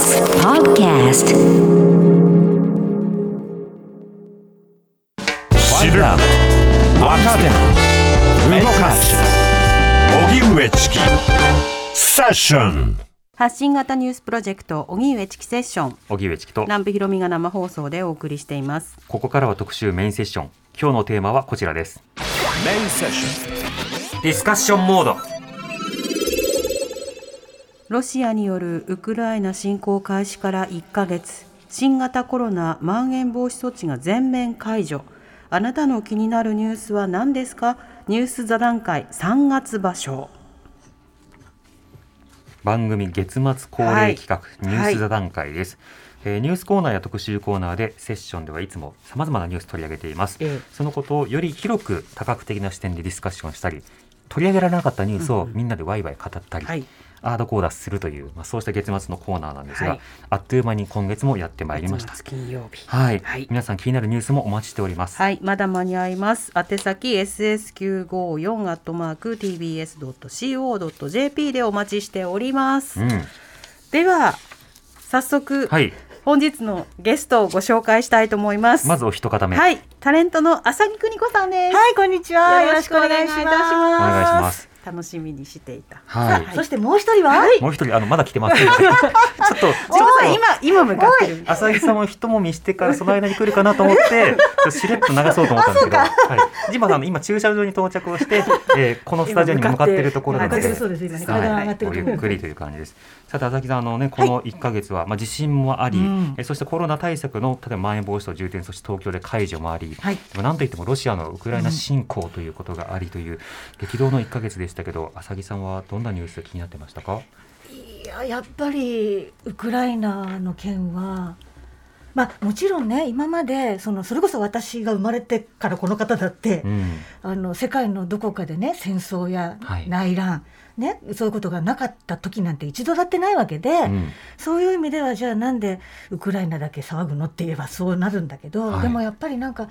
TBS Podcast. 知る若手動かす荻上チキセッション発信型ニュースプロジェクト荻上チキセッション荻上チキと。南部ひろみが生放送でお送りしています。ここからは特集メインセッション。今日のテーマはこちらです。メインセッションディスカッションモードロシアによるウクライナ侵攻開始から1ヶ月。新型コロナまん延防止措置が全面解除。あなたの気になるニュースは何ですか？ニュース座談会3月場所。番組月末恒例企画、ニュース座談会です、えーニュースコーナーや特集コーナーでセッションではいつもさまざまなニュース取り上げています、ええ。そのことをより広く多角的な視点でディスカッションしたり取り上げられなかったニュースをみんなでワイワイ語ったり、はいアードコーダーするという、まあ、そうした月末のコーナーなんですが、はい。あっという間に今月もやってまいりました。金曜日。はい、はい。皆さん気になるニュースもお待ちしております、はい、まだ間に合います。宛先 ss954 アットマーク tbs.co.jp でお待ちしております。うん。では早速、はい。本日のゲストをご紹介したいと思います。まずお一方目、はい、タレントの浅木邦子さんです。はい、こんにちは。よろしくお願いします。お願いします楽しみにしていた。はい、そしてもう一人は、はい。もう一人あのまだ来てます。ちょっと ちょっと。今今向かってる。浅木さんを一もみしてからその間に来るかなと思って ちょっとしれっと流そうと思ったんですけど、はい、ジマさん今駐車場に到着をして、えーこのスタジオに向かっているところなので。はい。階段上がってるおところゆっくりという感じですさて浅木さんあのねこの1か月は、まあ地震もあり、そしてコロナ対策の例えばまん延防止等重点措置東京で解除もあり、はい。でもなんといってもロシアのウクライナ侵攻ということがありという激動の1か月でしたけど浅木さんはどんなニュース気になってましたか？いややっぱりウクライナの件は。まあ、もちろんね今までそのそれこそ私が生まれてからこの方だって、うん。あの世界のどこかでね戦争やはい。内乱、ね、そういうことがなかった時なんて一度だってないわけで、うん。そういう意味ではじゃあなんでウクライナだけ騒ぐのって言えばそうなるんだけど、はい。でもやっぱりなんか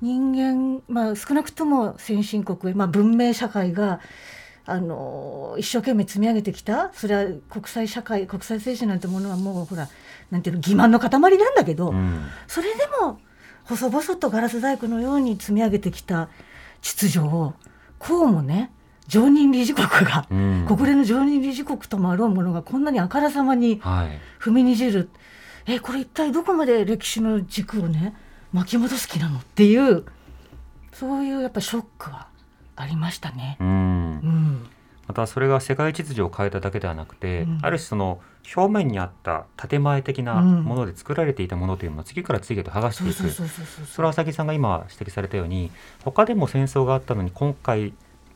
人間、まあ、少なくとも先進国、まあ、文明社会があの一生懸命積み上げてきたそれは国際社会国際政治なんてものはもうほらなんていうの欺瞞の塊なんだけど、うん。それでも細々とガラス細工のように積み上げてきた秩序をこうもね常任理事国が、うん。国連の常任理事国ともあろうものがこんなにあからさまにはい。踏みにじる。えこれ一体どこまで歴史の軸をね巻き戻す気なのっていうそういうやっぱショックはありましたね。うん。うん、またそれが世界秩序を変えただけではなくて、うん。ある種その表面にあった建前的なうん。もので作られていたものというのを次から次へと剥がしていく、それは浅木さんが今指摘されたように他でも戦争があったのに今回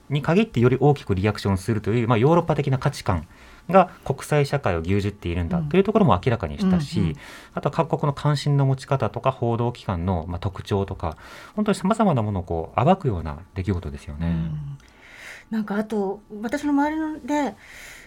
に限ってより大きくリアクションするという、まあ、ヨーロッパ的な価値観が国際社会を牛耳っているんだうん。というところも明らかにしたし、うんうんあとは各国の関心の持ち方とか報道機関のまあ特徴とか本当にさまざまなものをこう暴くような出来事ですよね。うん。なんかあと私の周りので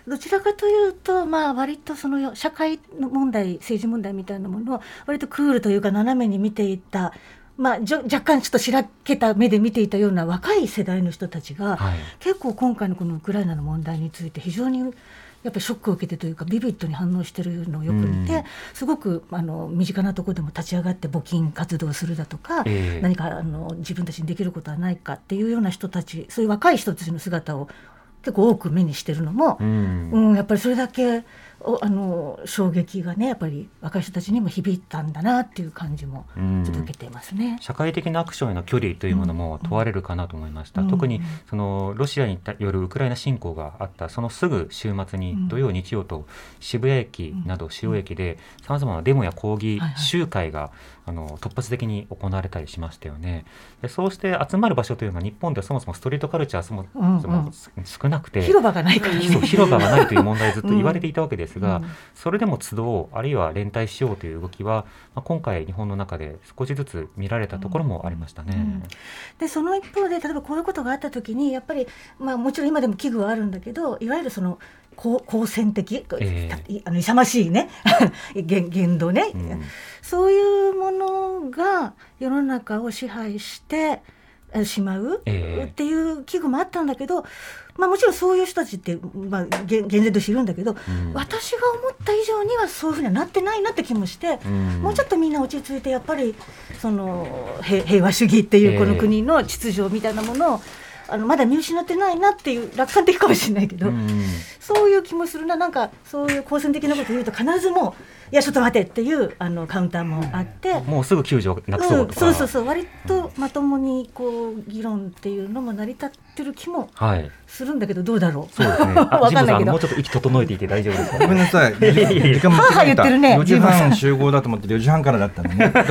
どちらかというとまあ割とその社会の問題政治問題みたいなものを割とクールというか斜めに見ていた、まあ、じょ若干ちょっとしらけた目で見ていたような若い世代の人たちが、はい。結構今回のこのウクライナの問題について非常にやっぱりショックを受けてというかビビッドに反応してるのをよく見て、うん。すごくあの身近なところでも立ち上がって募金活動をするだとか、ええ。何かあの自分たちにできることはないかっていうような人たちそういう若い人たちの姿を結構多く目にしてるのもう、ん。うんやっぱりそれだけおあの衝撃がねやっぱり若い人たちにも響いたんだなっていう感じもうん。ちょっと受けていますね。社会的なアクションへの距離というものも問われるかなと思いました、うん。特にそのロシアによるウクライナ侵攻があったそのすぐ週末にうん。土曜日曜と渋谷駅など主要駅でさまざまなデモや抗議集会があの突発的に行われたりしましたよね。でそうして集まる場所というのは日本ではそもそもストリートカルチャーそもうんうん。そも少なくて広場がないからね。そう広場がないという問題ずっと言われていたわけですが、うん。それでも集おうあるいは連帯しようという動きは、まあ、今回日本の中で少しずつ見られたところもありましたね。うん。でその一方で例えばこういうことがあった時にやっぱり、まあ、もちろん今でも危惧はあるんだけどいわゆるその好好戦的、えいあの勇ましいね。言言動ね、うん。そういうものが世の中を支配してしまう？ええ。っていう危惧もあったんだけど、まあ、もちろんそういう人たちって、まあ、厳厳然としているんだけど、うん。私が思った以上にはそういうふうにはなってないなって気もして、うん。もうちょっとみんな落ち着いてやっぱりその平平和主義っていうこの国の秩序みたいなものを、あのまだ見失ってないなっていう楽観的かもしれないけど、うん。そういう気もするな。なんかそういう好戦的なこと言うと必ずもういやちょっと待てっていうあのカウンターもあって。もうすぐ救助をなくそううん、とか、そうそうそう。割とまともにこう議論っていうのも成り立ってる気もはい。するんだけどどうだろう？そうですね。あ わかんないけど。もうちょっと息整えていて大丈夫ですか？ごめんなさい。時間もはあはあ言ってるね。4時半集合だと思って4時半からだったのね。大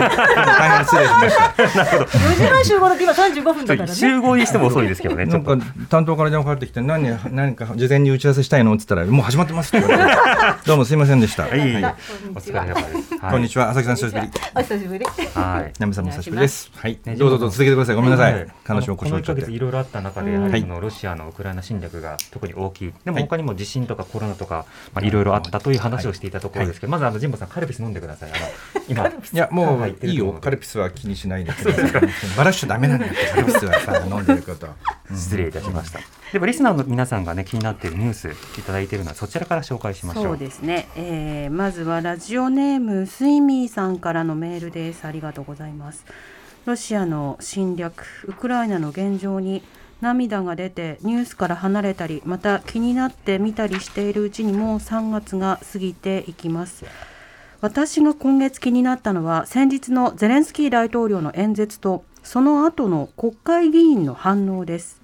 変失礼しました。4時半集合だって今35分だからね。集合にしても遅いですけどねなんか担当から電話かかってきて何何か事前に打ち合わせしたいのって言ったらもう始まってますって言われて。どうもすいませんでした。はい、はい。お疲れ様です、はい、こんにちは。朝木さん久しぶり。お久しぶり。はい。ナミさんも久しぶりです。はい。ねどうぞどうぞ続けてください。ごめんなさい。はい。話をこの1ヶ故障しちゃって月い。ろいろあった中で、うんやはりはい。そのロシアのウクライナ侵略が特に大きい、でもはい。他にも地震とかコロナとか、まあ、いろいろあったという話をしていたところですけど、まずあの神保さん、カルピス飲んでください。あの 今いやもはいうい。いよ。カルピスは気にしないでください。バラしちゃダメなんだよ。カルピスは。さ飲ん。でること。失礼いたしました。ではリスナーの皆さんがね気になっているニュースいただいているのはそちらから紹介しましょう。そうですね、えーまずはラジオネームスイミーさんからのメールです。ありがとうございます。ロシアの侵略ウクライナの現状に涙が出てニュースから離れたりまた気になって見たりしているうちにもう3月が過ぎていきます。私が今月気になったのは先日のゼレンスキー大統領の演説とその後の国会議員の反応です。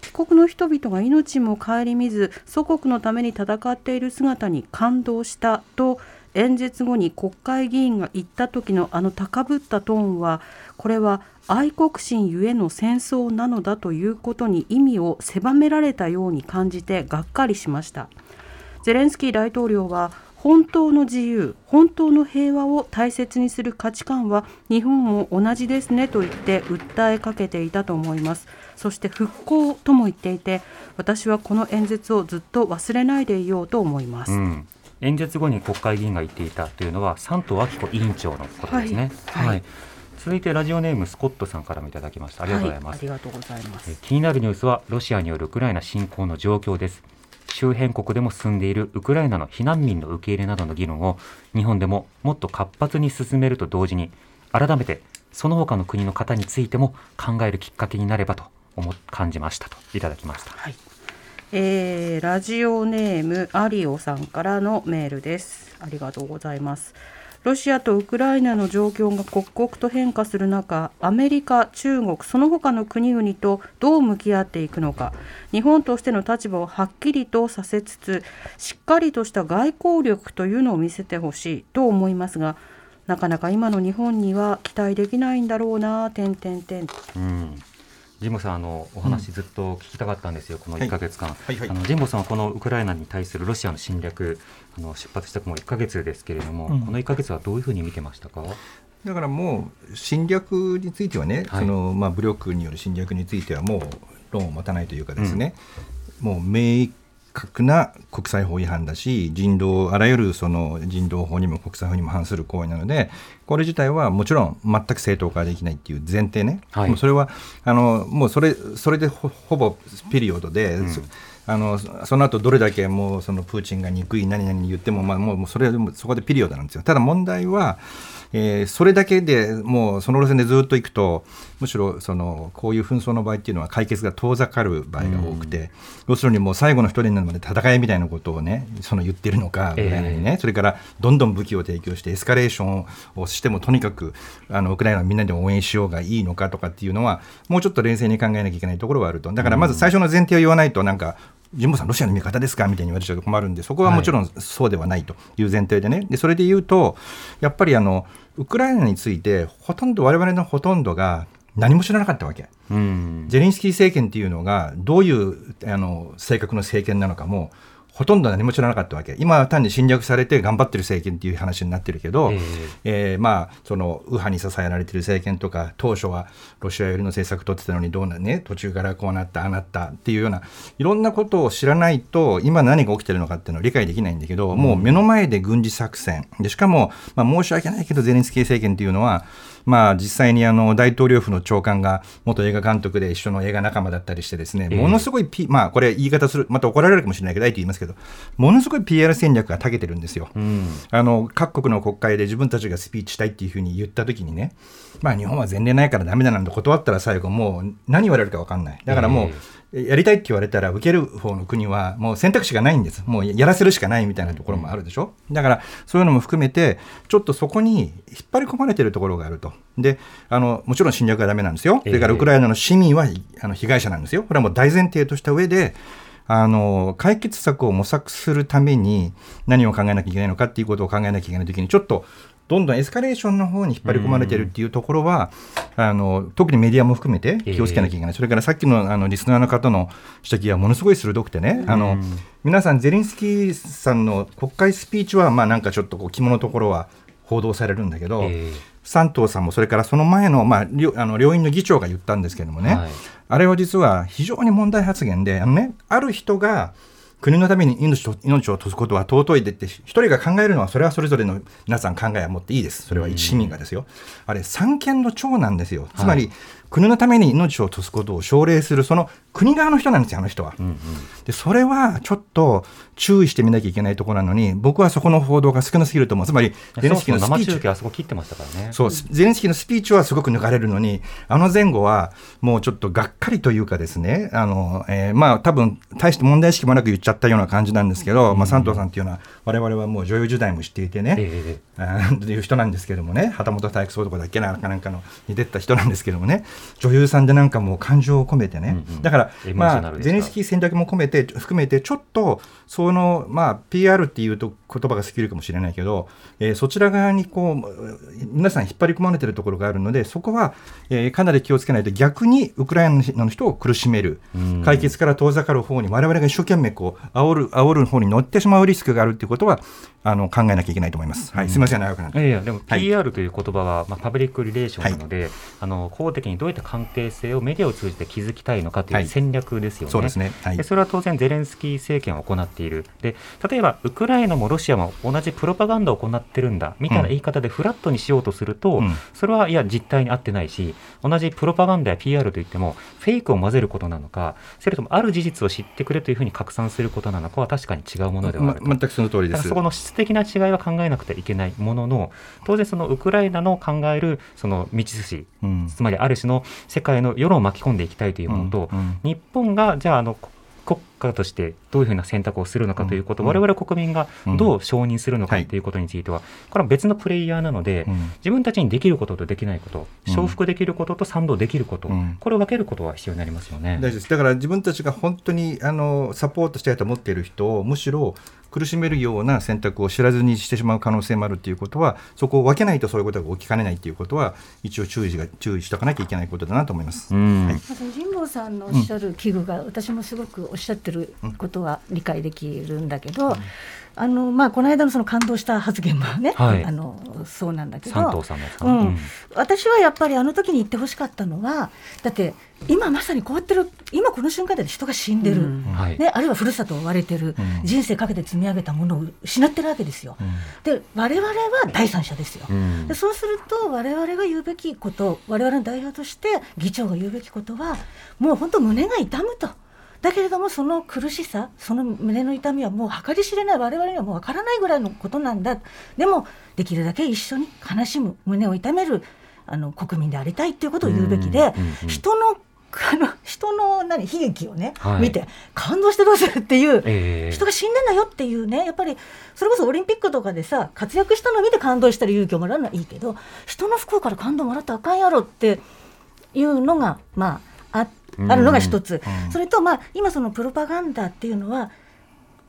帰国の人々が命も顧みず祖国のために戦っている姿に感動したと演説後に国会議員が言った時のあの高ぶったトーンはこれは愛国心ゆえの戦争なのだということに意味を狭められたように感じてがっかりしました。ゼレンスキー大統領は本当の自由本当の平和を大切にする価値観は日本も同じですねと言って訴えかけていたと思います。そして復興とも言っていて私はこの演説をずっと忘れないでいようと思います、うん、演説後に国会議員が言っていたというのは山東明子委員長のことですね。はい。はい続いてラジオネームスコットさんからもいただきました。ありがとうございます。はい、ありがとうございます。え気になるニュースはロシアによるウクライナ侵攻の状況です。周辺国でも進んでいるウクライナの避難民の受け入れなどの議論を日本でももっと活発に進めると同時に改めてその他の国の方についても考えるきっかけになればと思感じましたといただきました。はい、えーラジオネームアリオさんからのメールです。ありがとうございますロシアとウクライナの状況が刻々と変化する中アメリカ中国その他の国々とどう向き合っていくのか。日本としての立場をはっきりとさせつつしっかりとした外交力というのを見せてほしいと思いますがなかなか今の日本には期待できないんだろうな。点点点うん。神保さんあのお話ずっと聞きたかったんですよ、この1か月間、はいはい。あの神保さんはこのウクライナに対するロシアの侵略あの出発してもう1か月ですけれども、うん。この1か月はどういうふうに見てましたか、だからもう侵略についてはね、はい。そのまあ、武力による侵略についてはもう論を持たないというかですね、もう明確な国際法違反だし人道あらゆるその人道法にも国際法にも反する行為なのでこれ自体はもちろん全く正当化できないっていう前提ね、はい。もうそれはあのもうそれそれでほほぼピリオドで、うん。そあのそその後どれだけもうそのプーチンが憎い何々言っても、まあ、もうもうそれはもうそこでピリオドなんですよ。ただ問題は、えーそれだけでもうその路線でずっと行くとむしろそのこういう紛争の場合っていうのは解決が遠ざかる場合が多くて、要するにもう最後の一人になるまで戦いみたいなことをねその言ってるのかみたいなにね、それからどんどん武器を提供してエスカレーションをしてもとにかくあのウクライナをみんなで応援しようがいいのかとかっていうのはもうちょっと冷静に考えなきゃいけないところはあると。だからまず最初の前提を言わないとなんか神保さん、ロシアの味方ですか？みたいに言われちゃうと困るんで、そこはもちろんそうではないという前提でね、でそれで言うと、やっぱりあのウクライナについて、ほとんど、我々のほとんどが何も知らなかったわけ。うん。ゼレンスキー政権っていうのが、どういうあの性格の政権なのかも、ほとんど何も知らなかったわけ。今は単に侵略されて頑張ってる政権っていう話になってるけど、ええーまあその右派に支えられてる政権とか当初はロシア寄りの政策取ってたのにどうなね途中からこうなったああなったっていうようないろんなことを知らないと今何が起きてるのかっていうのを理解できないんだけど、もう目の前で軍事作戦。でしかも、まあ、申し訳ないけどゼレンスキー政権っていうのはまあ、実際にあの大統領府の長官が元映画監督で一緒の映画仲間だったりしてですね、ええ。ものすごい、P まあ、これ言い方するまた怒られるかもしれないけどあえて言いますけどものすごい PR 戦略が長けてるんですよ。うん。あの各国の国会で自分たちがスピーチしたいっていうふうに言ったときにね、まあ、日本は前例ないからダメだなんて断ったら最後、もう何言われるか分かんない、だからもう、やりたいって言われたら、受ける方の国はもう選択肢がないんです、もうやらせるしかないみたいなところもあるでしょ、だからそういうのも含めて、ちょっとそこに引っ張り込まれてるところがあると、であのもちろん侵略はダメなんですよ、それからウクライナの市民はあの被害者なんですよ、これはもう大前提とした上で、あの解決策を模索するために何を考えなきゃいけないのかっていうことを考えなきゃいけないときにちょっとどんどんエスカレーションの方に引っ張り込まれてるっていうところは、あの特にメディアも含めて気をつけなきゃいけない、それからさっきのあのリスナーの方の指摘はものすごい鋭くてね、あの皆さん、ゼレンスキーさんの国会スピーチは、まあ、なんかちょっとこう肝のところは報道されるんだけど、え山東さんもそれからその前の,、まあ、両あの両院の議長が言ったんですけどもね、はい。あれは実は非常に問題発言で、あのね、ある人が国のために命と命を落とすことは尊いでって、一人が考えるのは、それはそれぞれの皆さん考えは持っていいです。それは一市民がですよ。あれ、三権の長なんですよ。つまり、国のために命を落とすことを奨励する、その国側の人なんですよ、あの人は。うんうんで、それはちょっと注意してみなきゃいけないところなのに、僕はそこの報道が少なすぎると思う。つまり、ゼレンスキーのスピーチ生中継あそこ切ってましたからね。そう、ゼレンスキーのスピーチはすごく抜かれるのに、あの前後はもうちょっとがっかりというかですね、あの、えーまあ多分大して問題意識もなく言っちゃったような感じなんですけど、まあ山東さんっていうのは我々はもう女優時代も知っていてね、えーという人なんですけどもね、旗本体育総とかだっけな、なんかのに出てた人なんですけどもね、女優さんでなんかもう感情を込めてね、うんうん。だからまあゼレンスキー戦略も込めて含めてちょっとそのまあ PR っていうと言葉が過ぎるかもしれないけど、えーそちら側にこう皆さん引っ張り込まれてるところがあるのでそこは、えーかなり気をつけないと逆にウクライナの人を苦しめるうん解決から遠ざかる方に我々が一生懸命こう煽る煽る方に乗ってしまうリスクがあるっていうことはあの考えなきゃいけないと思います。はい、すみません長くなって。いやいやでもはい PR という言葉は、まあ、パブリックリレーションなので、あの公的にどういった関係性をメディアを通じて築きたいのかとはいいう戦略ですよね。そうですね。はいで。それは当然ゼレンスキー政権は行っているで例えばウクライナもロシアも同じプロパガンダを行ってるんだみたいな言い方でフラットにしようとすると、うんそれはいや実態に合ってないし同じプロパガンダや PR といってもフェイクを混ぜることなのかそれともある事実を知ってくれというふうに拡散することなのかは確かに違うものではあると。ま全くその通りですそ。この質的な違いは考えなくてはいけないものの当然そのウクライナの考えるその道筋うんつまりある種の世界の世論を巻き込んでいきたいというものと、うんうん日本がじゃああの家としてどういうふうな選択をするのかということ、うん我々国民がどう承認するのかはい。ということについては、これは別のプレイヤーなので、うん。自分たちにできることとできないこと、うん。承服できることと賛同できること、うん。これを分けることは必要になりますよね。大事です。だから自分たちが本当にあのサポートしたいと思っている人をむしろ苦しめるような選択を知らずにしてしまう可能性もあるということはそこを分けないとそういうことが起きかねないということは一応注意が注意しておかなきゃいけないことだなと思います。うん。はい。まず神保さんのおっしゃる危惧が、私もすごくおっしゃってることは理解できるんだけど、あのまあ、この間のその感動した発言もね、はい。あのそうなんだけど。うん。うん。私はやっぱりあの時に言ってほしかったのはだって今まさにこうやってる今この瞬間で人が死んでる、うん。はい。ね、あるいはふるさとを追われてる、うん。人生かけて積み上げたものを失ってるわけですよ。で我々は第三者ですよ。うん。でそうすると我々が言うべきこと我々の代表として議長が言うべきことはもう本当胸が痛むと。だけれどもその苦しさその胸の痛みはもう計り知れない我々にはもうわからないぐらいのことなんだ。でもできるだけ一緒に悲しむ胸を痛めるあの国民でありたいっていうことを言うべきで、人のあの人の何悲劇をね、はい。見て感動してどうするっていう、ええ。人が死んでんだよっていうねやっぱりそれこそオリンピックとかでさ活躍したのを見て感動したり勇気をもらうのはいいけど人の不幸から感動もらったらあかんやろっていうのがまあああるのが一つ、うん。それとまあ今そのプロパガンダっていうのは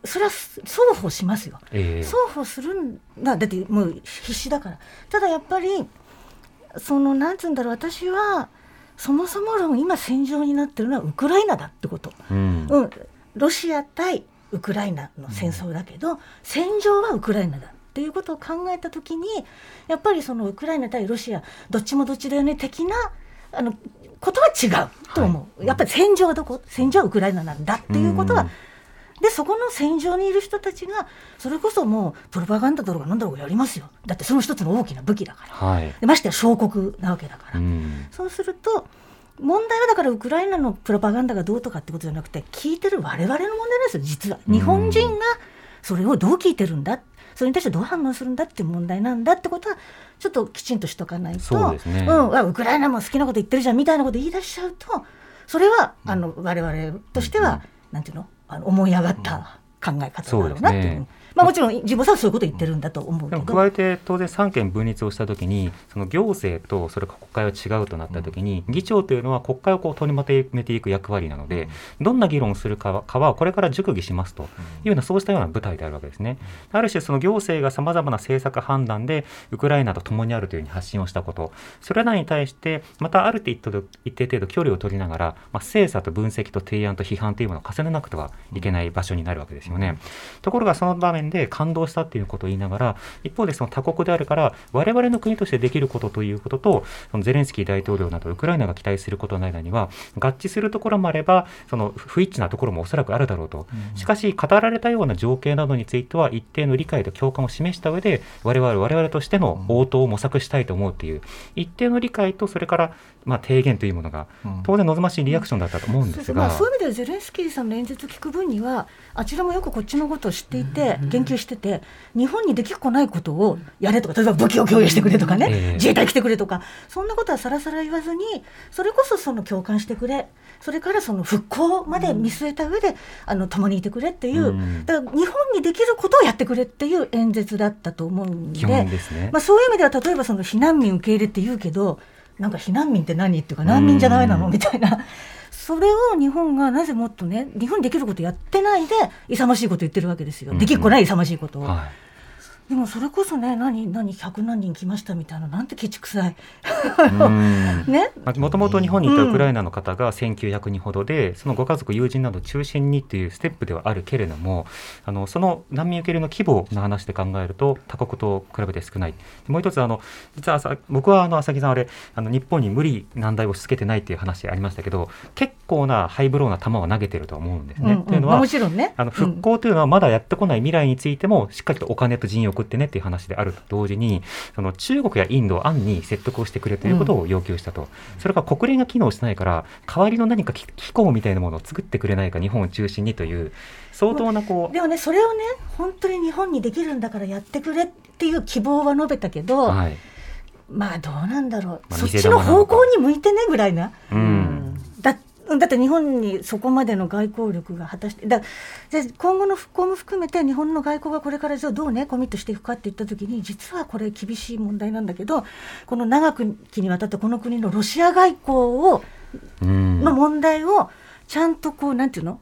それは双方しますよ。ええ。双方するんだ。だってもう必死だから。ただやっぱりそのなんつうんだろう私はそもそも論今戦場になってるのはウクライナだってこと、うん。うん、ロシア対ウクライナの戦争だけど、戦場はウクライナだっていうことを考えた時にやっぱりそのウクライナ対ロシアどっちもどっちだよね的なあのことは違うと思う、やっぱり戦場はどこ？戦場はウクライナなんだっていうことは、でそこの戦場にいる人たちがそれこそもうプロパガンダだろうが何だろうがやりますよ。だってその一つの大きな武器だから、はい。でましてや小国なわけだから、うん。そうすると問題はだからウクライナのプロパガンダがどうとかってことじゃなくて聞いてる我々の問題なんですよ実は。日本人がそれをどう聞いてるんだそれに対してどう反応するんだって問題なんだってことはちょっときちんとしとかないとそうね。ん、あウクライナも好きなこと言ってるじゃんみたいなこと言い出しちゃうとそれはあの我々としては、なんていうの？あの思い上がった考え方だろうなっていうまあ、もちろん自分さんはそういうこと言ってるんだと思うけど。加えて当然三権分立をしたときにその行政とそれから国会は違うとなったときに、議長というのは国会をこう取りまとめていく役割なので、どんな議論をするかはこれから熟議しますというようなそうしたような舞台であるわけですね。ある種その行政がさまざまな政策判断でウクライナと共にあるというふうに発信をしたことそれらに対してまたある程度一定程度距離を取りながら、まあ、精査と分析と提案と批判というものを重ねなくてはいけない場所になるわけですよね。ところがその場面で感動したっていうことを言いながら一方でその他国であるから我々の国としてできることということとそのゼレンスキー大統領などウクライナが期待することの間には合致するところもあればその不一致なところもおそらくあるだろうと、しかし語られたような情景などについては一定の理解と共感を示した上で我々我々としての応答を模索したいと思うっていう一定の理解とそれからまあ提言というものが当然望ましいリアクションだったと思うんですが。まあ、そういう意味ではゼレンスキーさんの演説を聞く分にはあちらもよくこっちのことを知っていて言及してて日本にできっこないことをやれとか例えば武器を供与してくれとかね、ええ。自衛隊来てくれとかそんなことはさらさら言わずにそれこそその共感してくれそれからその復興まで見据えた上で、あの共にいてくれっていう、うん。だから日本にできることをやってくれっていう演説だったと思うんでね。まあ、そういう意味では例えばその避難民受け入れって言うけどなんか避難民って何っていうか難民じゃダメなのうん。みたいな。それを日本がなぜもっとね日本にできることやってないで勇ましいこと言ってるわけですよ、うん。できっこない勇ましいことを、はいでもそれこそね何何100何人来ましたみたいななんてケチくさい。うん。ね。もともと日本にいたウクライナの方が1900人ほどで、そのご家族、友人など中心にっていうステップではあるけれども、あのその難民受け入れの規模の話で考えると、他国と比べて少ない、もう一つ、あの実は朝僕はあの浅木さん、あれ、あの日本に無理難題をしつけてないっていう話ありましたけど、結構なハイブローな球を投げてると思うんですね。うんというのはまあもちろんね。あの復興というのはまだやってこない未来についてもしっかりとお金と人員を送ってねっていう話であると同時にその中国やインドを暗に説得をしてくれということを要求したと、それから国連が機能してないから代わりの何か機機構みたいなものを作ってくれないか日本を中心にという相当なこう、でもねそれをね本当に日本にできるんだからやってくれっていう希望は述べたけど、はい。まあどうなんだろう、まあそっちの方向に向いてねぐらいな。うんだだって日本にそこまでの外交力が果たしてだで今後の復興も含めて日本の外交がこれからじゃあどうね？コミットしていくかって言った時に実はこれ厳しい問題なんだけどこの長くにわたってこの国のロシア外交をうんの問題をちゃんとこうなんていうの？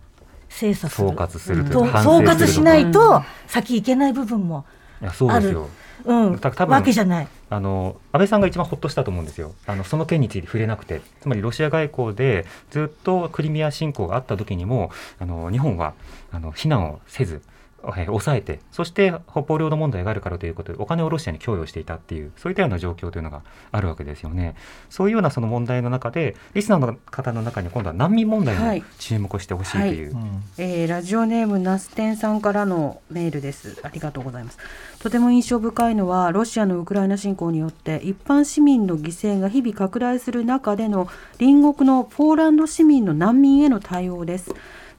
精査する。総括すると総括しないと先行けない部分もいやそうん。た多分わけじゃない。あの安倍さんが一番ほっとしたと思うんですよ、あのその件について触れなくて、つまりロシア外交でずっとクリミア侵攻があった時にも、あの日本はあの非難をせず、えー抑えて、そして北方領土問題があるからということで、お金をロシアに供与していたっていう、そういったような状況というのがあるわけですよね。そういうようなその問題の中で、リスナーの方の中に、今度は難民問題はい。に注目をしてほしいという。えーラジオネームナステンさんからのメールです。ありがとうございます。とても印象深いのはロシアのウクライナ侵攻によって一般市民の犠牲が日々拡大する中での隣国のポーランド市民の難民への対応です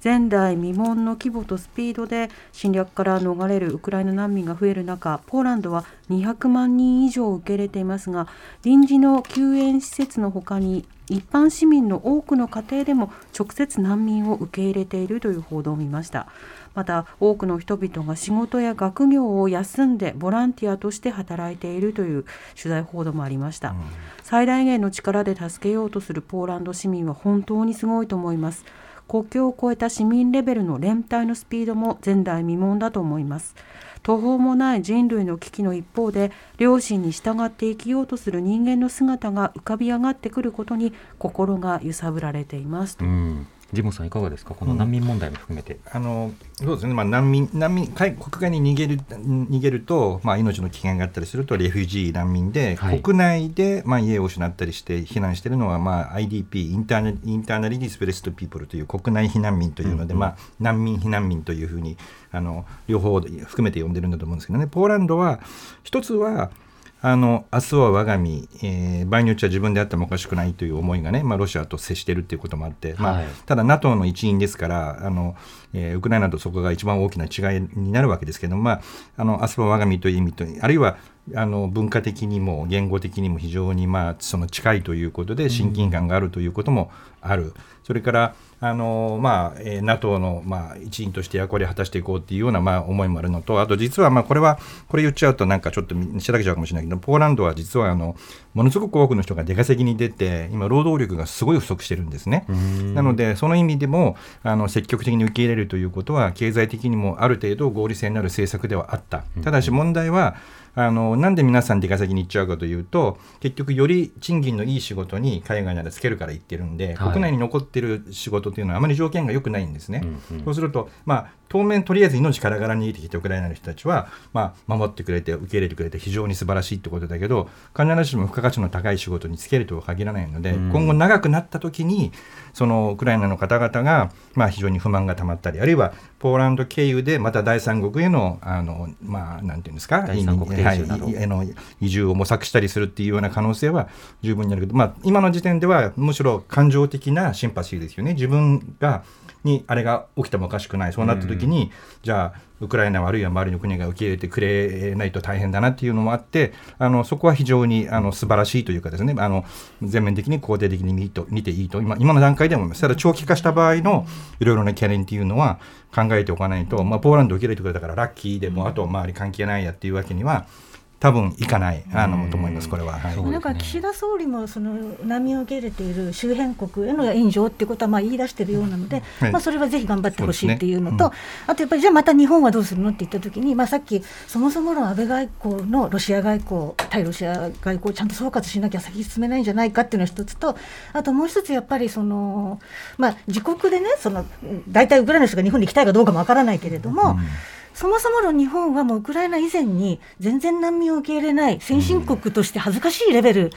前代未聞の規模とスピードで侵略から逃れるウクライナ難民が増える中ポーランドは200万人以上受け入れていますが臨時の救援施設のほかに一般市民の多くの家庭でも直接難民を受け入れているという報道を見ました。また多くの人々が仕事や学業を休んでボランティアとして働いているという取材報道もありました、最大限の力で助けようとするポーランド市民は本当にすごいと思います国境を越えた市民レベルの連帯のスピードも前代未聞だと思います。途方もない人類の危機の一方で良心に従って生きようとする人間の姿が浮かび上がってくることに心が揺さぶられています、うん。ジモンさんいかがですか？この難民問題も含めて、あのそうですね、まあ、難民難民海国外に逃げる逃げると、まあ、命の危険があったりするとレフュージー難民で、はい。国内で、まあ、家を失ったりして避難しているのは、まあ、IDP インターナインターナリディスプレストピープルという国内避難民というので、まあ、難民避難民というふうにあの両方含めて呼んでるんだと思うんですけどね。ポーランドは一つはあの明日は我が身、えー場合によっては自分であってもおかしくないという思いがね、まあ、ロシアと接しているということもあって、まあはい。ただ NATO の一員ですからあの、えーウクライナとそこが一番大きな違いになるわけですけども、まあ、あの明日は我が身という意味とあるいはあの文化的にも言語的にも非常に、まあ、その近いということで親近感があるということもある、それからあの、まあえー NATO の、まあ、一員として役割を果たしていこうというような、まあ、思いもあるのとあと実は、まあ、これはこれ言っちゃうとなんかちょっとしらけちゃうかもしれないけどポーランドは実はあのものすごく多くの人が出稼ぎに出て今労働力がすごい不足してるんですね。なのでその意味でもあの積極的に受け入れるということは経済的にもある程度合理性のある政策ではあった。ただし問題はあのなんで皆さん出稼ぎに行っちゃうかというと結局より賃金のいい仕事に海外ならつけるから行ってるんで、はい国内に残ってる仕事というのはあまり条件が良くないんですね。うんうんそうすると、まあ、当面とりあえず命からがらに逃げてきたウクライナの人たちは、まあ、守ってくれて受け入れてくれて非常に素晴らしいってことだけど必ずしも付加価値の高い仕事に就けるとは限らないので、うん。今後長くなった時にそのウクライナの方々が、まあ、非常に不満がたまったりあるいはポーランド経由でまた第三国へのあの、まあ、なんていうんですか第三国定はいの移住を模索したりするっていうような可能性は十分にあるけど、まあ、今の時点ではむしろ感情的なシンパシーですよね。自分がにあれが起きてもおかしくない。そうなった時に、じゃあウクライナはあるいは周りの国が受け入れてくれないと大変だなっていうのもあってあのそこは非常にあの素晴らしいというかですねあの全面的に肯定的に見と見ていいと。今今の段階でも思います。ただ長期化した場合のいろいろな懸念っていうのは考えておかないと、まあ、ポーランド受け入れてくれたからラッキーでも、あと周り関係ないやっていうわけには多分いかないあのと思いますこれは。はい。なんか岸田総理もその難民を受け入れている周辺国への援助っていうことはまあ言い出しているようなので、はい。まあ、それはぜひ頑張ってほしいっていうのと、うんあとやっぱりじゃあまた日本はどうするのって言ったときに、まあ、さっきそもそもの安倍外交のロシア外交対ロシア外交をちゃんと総括しなきゃ先進めないんじゃないかっていうのが一つとあともう一つやっぱりその、まあ、自国でねその大体ウクライナの人が日本に来たいかどうかもわからないけれども、そもそもの日本はもうウクライナ以前に全然難民を受け入れない先進国として恥ずかしいレベル、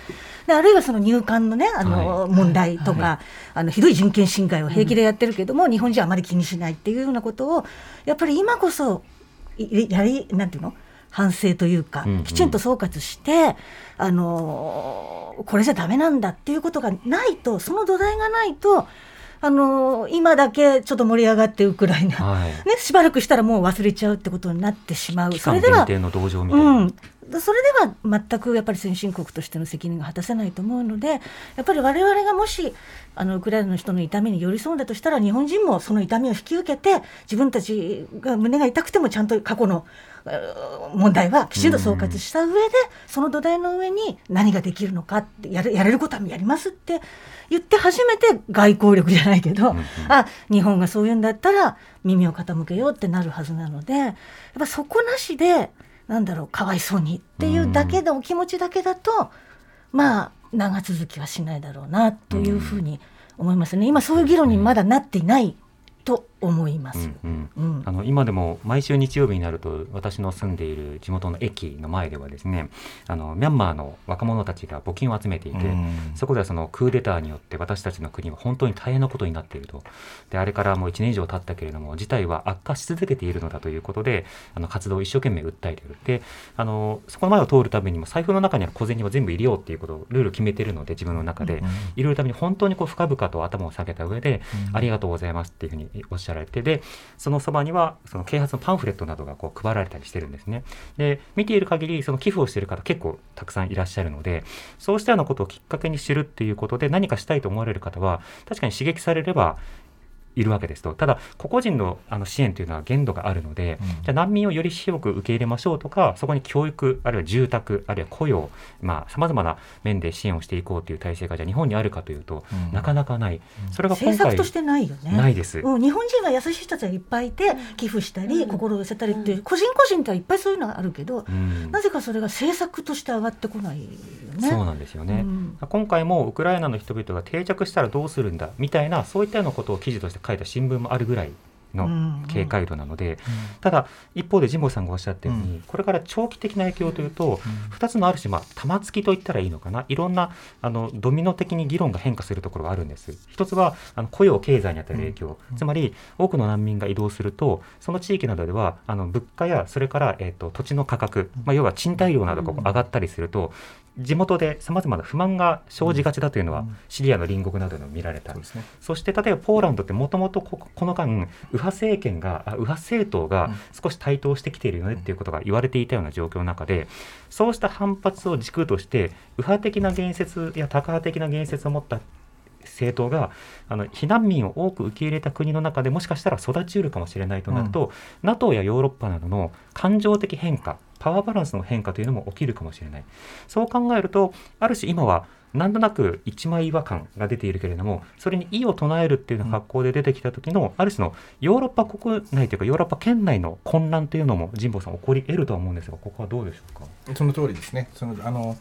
であるいはその入管のねあの、はい。問題とか、あのひどい人権侵害を平気でやってるけども、日本人はあまり気にしないっていうようなことをやっぱり今こそいやりなんていうの？反省というか、うんうん。きちんと総括して、あのこれじゃダメなんだっていうことがないとその土台がないと、あの今だけちょっと盛り上がってウクライナ、はい。ね、しばらくしたらもう忘れちゃうってことになってしまう。期それでは間限定の同情みたいな、うん、それでは全くやっぱり先進国としての責任が果たせないと思うので、やっぱり我々がもしあのウクライナの人の痛みに寄り添うんだとしたら、日本人もその痛みを引き受けて、自分たちが胸が痛くてもちゃんと過去のえー問題はきちんと総括した上で、その土台の上に何ができるのかってやれ、やれることはやりますって言って初めて外交力じゃないけど、うんうん。あ日本がそういうんだったら耳を傾けようってなるはずなので、やっぱそこなしで、なんだろう、かわいそうにっていうだけの、お気持ちだけだと、まあ、長続きはしないだろうなというふうに思いますね。今、そういう議論にまだなっていないと思います。うんうん。うん。あの今でも毎週日曜日になると私の住んでいる地元の駅の前ではですねあのミャンマーの若者たちが募金を集めていて、うん。そこではそのクーデターによって私たちの国は本当に大変なことになっていると。であれからもう1年以上経ったけれども事態は悪化し続けているのだということであの活動を一生懸命訴えている。であのそこの前を通るためにも財布の中にある小銭は全部入れようっていうことをルール決めているので自分の中で、入れるために本当にこう深々と頭を下げた上で、ありがとうございますっていうふうにおっしゃられてでそのそばにはその啓発のパンフレットなどがこう配られたりしてるんですね。で見ている限りその寄付をしている方結構たくさんいらっしゃるのでそうしたようなことをきっかけに知るっていうことで何かしたいと思われる方は確かに刺激されればいるわけですと。ただ個々人のあの支援というのは限度があるので、じゃあ難民をより広く受け入れましょうとかそこに教育あるいは住宅あるいは雇用まあさまざまな面で支援をしていこうという体制がじゃあ日本にあるかというと、うん。なかなかない、それが今回政策としてないよね。ないです。うん、日本人は優しい人たちがいっぱいいて寄付したり、心を寄せたりっていう個人個人ってはいっぱいそういうのはあるけど、うん。なぜかそれが政策として上がってこないよね。そうなんですよね、うん。今回もウクライナの人々が定着したらどうするんだみたいなそういったようなことを記事として書いた新聞もあるぐらいの警戒度なので、ただ一方で神保さんがおっしゃったように、うん。これから長期的な影響というと、2つのある種、まあ、玉突きと言ったらいいのかな。いろんなあのドミノ的に議論が変化するところがあるんです。一つはあの雇用経済に与える影響、つまり多くの難民が移動するとその地域などではあの物価やそれから、えー、と土地の価格、まあ、要は賃貸料などが上がったりすると地元でさまざまな不満が生じがちだというのは、シリアの隣国などでも見られた。そうですね。そして例えばポーランドってもともとここの間右派政権があ右派政党が少し台頭してきているよねっていうことが言われていたような状況の中でそうした反発を軸として右派的な言説やタカ派的な言説を持った政党があの避難民を多く受け入れた国の中でもしかしたら育ちうるかもしれないとなると、NATO やヨーロッパなどの感情的変化パワーバランスの変化というのも起きるかもしれない。そう考えるとある種今はなんとなく一枚岩感が出ているけれどもそれに異を唱えるっていうような格好で出てきた時の、ある種のヨーロッパ国内というかヨーロッパ圏内の混乱というのも神保さん起こり得るとは思うんですがここはどうでしょうか？その通りですね。そのあの、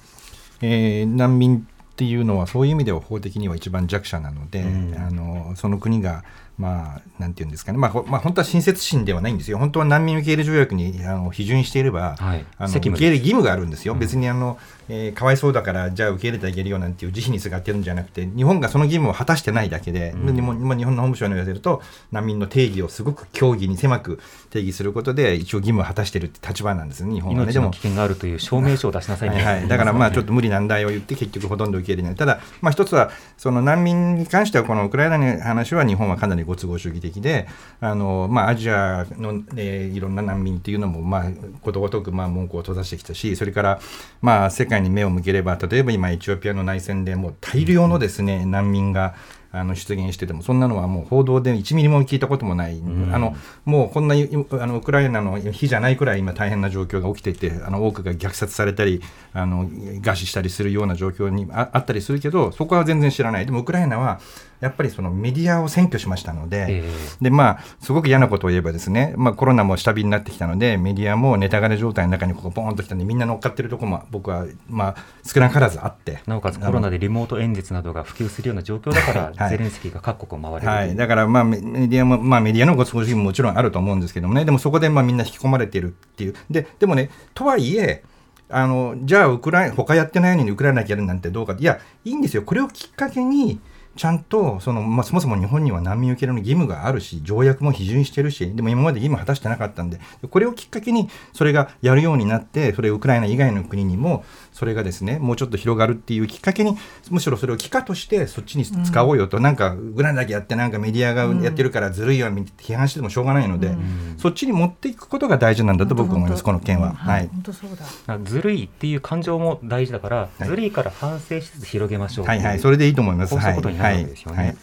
えー難民っていうのはそういう意味では法的には一番弱者なので、うん。あのその国がまあなんていうんですかね、まあほまあ本当は親切心ではないんですよ。本当は難民受け入れ条約にあの批准していれば、はいあの受け入れ義務があるんですよ。うん別にあの、えーかわいそうだからじゃあ受け入れてあげるよなんていう慈悲にすがってるんじゃなくて、日本がその義務を果たしてないだけで、うん日本の法務省に言わせると難民の定義をすごく競技に狭く定義することで一応義務を果たしてるって立場なんですね。日本はね。命の危険があるという証明書を出しなさいはいはい、だからまあちょっと無理難題を言って結局ほとんど受け入れない、ただ、まあ、一つはその難民に関してはこのウクライナの話は日本はかなりご都合主義的であの、まあ、アジアの、えーいろんな難民っていうのも、まあ、ことごとくまあ文句を閉ざしてきたしそれから、まあ、世界に目を向ければ例えば今エチオピアの内戦でもう大量のですね難民があの出現しててもそんなのはもう報道で1ミリも聞いたこともない、ん。あのもうこんなあのウクライナの日じゃないくらい今大変な状況が起きていてあの多くが虐殺されたりあの餓死したりするような状況にああったりするけどそこは全然知らない。でもウクライナはやっぱりそのメディアを占拠しましたので、えでまあ、すごく嫌なことを言えばですね、まあ、コロナも下火になってきたのでメディアもネタ枯れ状態の中にここポーンときたんでみんな乗っかってるところも僕は、まあ、少なからずあって。なおかつコロナでリモート演説などが普及するような状況だから、はい。ゼレンスキーが各国を回れる。とはい。い、だからまあメメディアも、まあ、メディアのご都合主義ももちろんあると思うんですけどもね、でもそこでまあみんな引き込まれているっていう、ででもね、とはいえ、あのじゃあウクライナ、他やってないのにウクライナやるなんてどうか、いや、いいんですよ、これをきっかけに、ちゃんとその、まあ、そもそも日本には難民受け入れの義務があるし、条約も批准してるし、でも今まで義務果たしてなかったんで、これをきっかけにそれがやるようになって、それウクライナ以外の国にも、それがですね、もうちょっと広がるっていうきっかけに、むしろそれを機会としてそっちに使おうよと、なんかウクライナだけやって、なんかメディアがやってるからずるいわ、みたいな批判してもしょうがないので、そっちに持っていくことが大事なんだと僕は思います、この件は。はい。本当そうだ。ずるいっていう感情も大事だから、いずるいから反省しつつ広げましょうはいはい、それでいいと思います。こうい。ことになるわけですよね。はいはい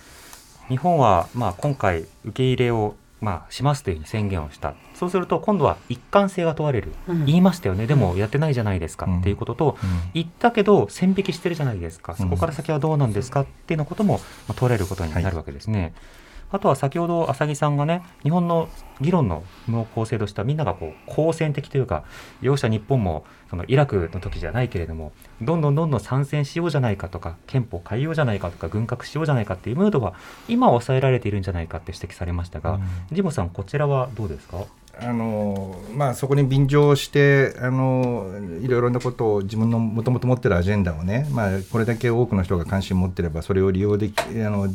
日本は、まあ、今回受け入れを、まあ、しますというふうに宣言をした。そうすると今度は一貫性が問われる、うん。言いましたよね。でもやってないじゃないですか、うん。っていうことと、うん。言ったけど線引きしてるじゃないですか。そこから先はどうなんですか。っていうようなことも、まあ、問われることになるわけですね。あとは先ほど浅木さんがね日本の議論の濃厚性としてはみんながこう好戦的というか容赦日本もそのイラクの時じゃないけれどもどんどんどんどん参戦しようじゃないかとか憲法変えようじゃないかとか軍拡しようじゃないかっていうムードは今抑えられているんじゃないかって指摘されましたが、ジモさんこちらはどうですか？あのまあ、そこに便乗してあのいろいろなことを自分のもともと持ってるアジェンダをね、まあ、これだけ多くの人が関心を持ってればそれを利用できあの、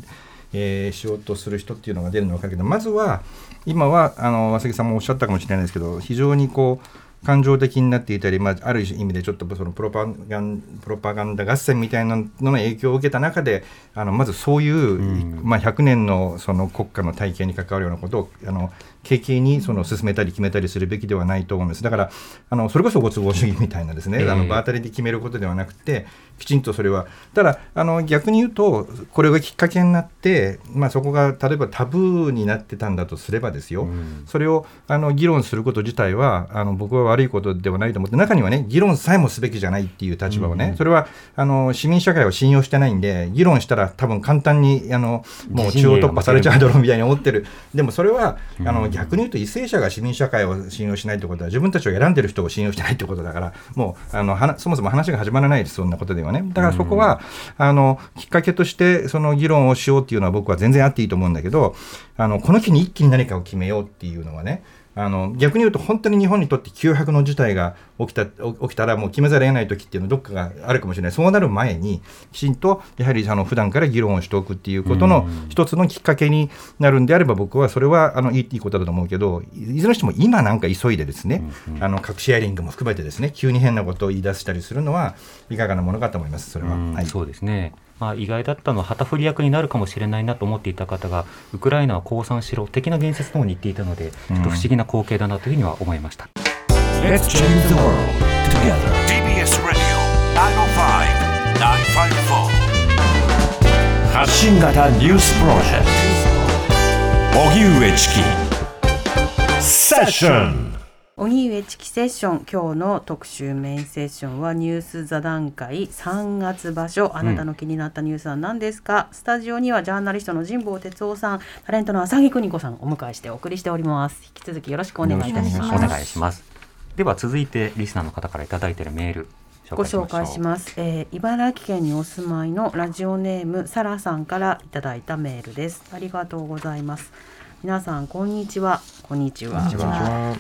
えーしようとする人っていうのが出るのは分かるけどまずは今はあの和木さんもおっしゃったかもしれないですけど非常にこう感情的になっていたり、まあ、ある意味でちょっとそのプロパガンプロパガンダ合戦みたいなのの影響を受けた中であのまずそういう、うんまあ、100年のその国家の体系に関わるようなことをあの軽々にその進めたり決めたりするべきではないと思うんです。だからあのそれこそご都合主義みたいなですね、ええあの場当たりで決めることではなくてきちんとそれは。ただあの逆に言うとこれがきっかけになって、まあ、そこが例えばタブーになってたんだとすればですよ、うん。それをあの議論すること自体はあの僕は悪いことではないと思って中にはね議論さえもすべきじゃないっていう立場をね、うん。それはあの市民社会を信用してないんで議論したら多分簡単にあのもう中央突破されちゃうだろうみたいに思ってる。でもそれはあの逆に言うと為政者が市民社会を信用しないってことは自分たちを選んでる人を信用してないってことだからもうあのはなそもそも話が始まらないですそんなことではね。だからそこは、あのきっかけとしてその議論をしようっていうのは僕は全然あっていいと思うんだけどあのこの機に一気に何かを決めようっていうのはねあの逆に言うと本当に日本にとって急迫の事態が起きた起きたらもう決めざるを得ない時っていうのどっかがあるかもしれないそうなる前にきちんとやはりあの普段から議論をしておくっていうことの一つのきっかけになるんであれば僕はそれはあのいいいいことだと思うけどいずれにしても今なんか急いでですね、あの核シェアリングも含めてですね急に変なことを言い出したりするのはいかがなものかと思いますそれは。うんはいそうですね。まあ、意外だったのは旗振り役になるかもしれないなと思っていた方がウクライナは降参しろ的な言説の方に言っていたのでちょっと不思議な光景だなというふうには思いました。Let's change the world together. TBS Radio 905-954発信型ニュースプロジェクト。荻上チキ。セッション荻上チキセッション。今日の特集メインセッションはニュース座談会。3月場所。あなたの気になったニュースは何ですか、スタジオにはジャーナリストの神保哲夫さんタレントの浅木邦子さんをお迎えしてお送りしております。引き続きよろしくお願いいたします。お願いします。では続いてリスナーの方からいただいているメールご紹介しす。ます、えー茨城県にお住まいのラジオネームサラさんからいただいたメールです。ありがとうございます皆さんこんにちは。こんにちは。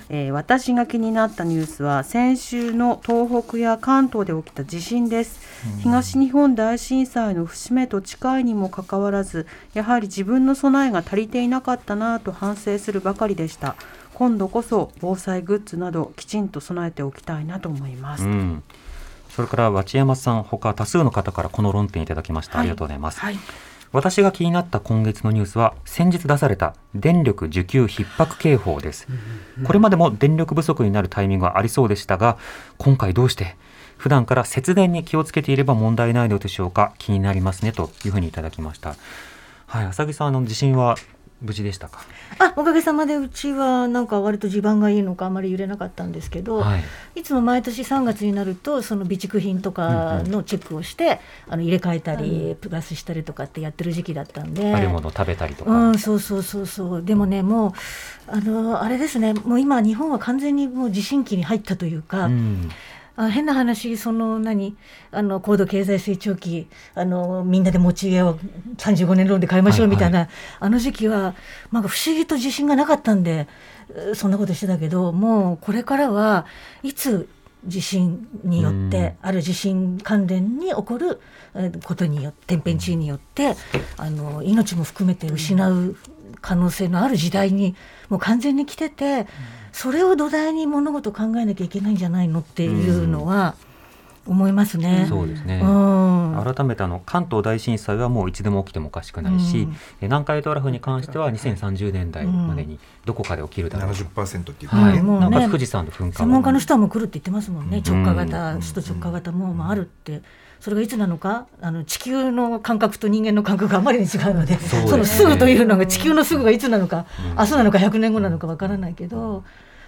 えー私が気になったニュースは先週の東北や関東で起きた地震です、東日本大震災の節目と近いにもかかわらずやはり自分の備えが足りていなかったなぁと反省するばかりでした。今度こそ防災グッズなどきちんと備えておきたいなと思います、うん。それから町山さん他多数の方からこの論点いただきました、ありがとうございます。はい私が気になった今月のニュースは先日出された電力需給逼迫警報です。これまでも電力不足になるタイミングはありそうでしたが今回どうして普段から節電に気をつけていれば問題ないのでしょうか？気になりますねというふうにいただきました。はい浅木さんあの地震は無事でしたか？あおかげさまでうちはなんか割と地盤がいいのかあまり揺れなかったんですけど、はい。いつも毎年3月になるとその備蓄品とかのチェックをして、あの入れ替えたり、プラスしたりとかってやってる時期だったんで。あるものを食べたりとか、うん、そうそうそうそう。でもねもうあのあれですね。もう今日本は完全にもう地震期に入ったというか、うんあ変な話その何？あの高度経済成長期あのみんなで持ち家を35年ローンで買いましょうはいみたいな、あの時期はなんか不思議と自信がなかったんでえーそんなことしてたけどもうこれからはいつ地震によって、ある地震関連に起こるえーことによって天変地異によってあの命も含めて失う可能性のある時代にもう完全に来てて、それを土台に物事を考えなきゃいけないんじゃないのっていうのは思いますね。そうですね、うん。改めてあの関東大震災はもういつでも起きてもおかしくないし、うん。え南海トラフに関しては2030年代までにどこかで起きるだろうと、70%っていうかはい。ね、もうねなおかつ富士山の噴火専門家のも人はもう来るって言ってますもんね、うん。直下型、首都直下型もまああるって、それがいつなのか、あの地球の感覚と人間の感覚があまりに違うので、そうですね。そのすぐというのが、地球のすぐがいつなのか、うん。明日なのか100年後なのかわからないけど、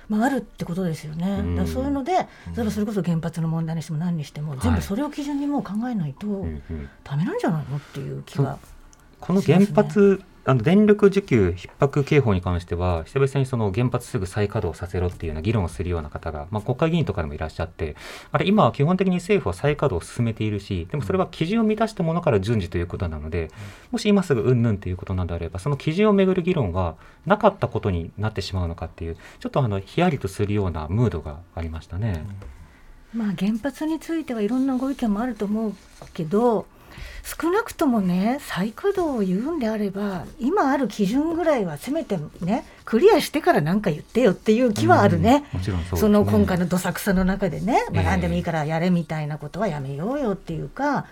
まあ、あるってことですよね、うん。だからそういうので、それはそれこそ原発の問題にしても何にしても、全部それを基準にもう考えないと、ダメなんじゃないのっていう気が。この原発、あの電力需給逼迫警報に関しては、久々にその原発すぐ再稼働させろっていうような議論をするような方が、まあ、国会議員とかでもいらっしゃって、あれ、今は基本的に政府は再稼働を進めているし、でもそれは基準を満たしたものから順次ということなので、もし今すぐうんぬんということなのであれば、その基準をめぐる議論がなかったことになってしまうのかっていう、ちょっとあのヒヤリとするようなムードがありましたね。まあ、原発についてはいろんなご意見もあると思うけど少なくともね再稼働を言うんであれば今ある基準ぐらいはせめてねクリアしてから何か言ってよっていう気はあるね。もちろんそね。その今回のどさくさの中でね、まあ、ええ。何でもいいからやれみたいなことはやめようよっていうか、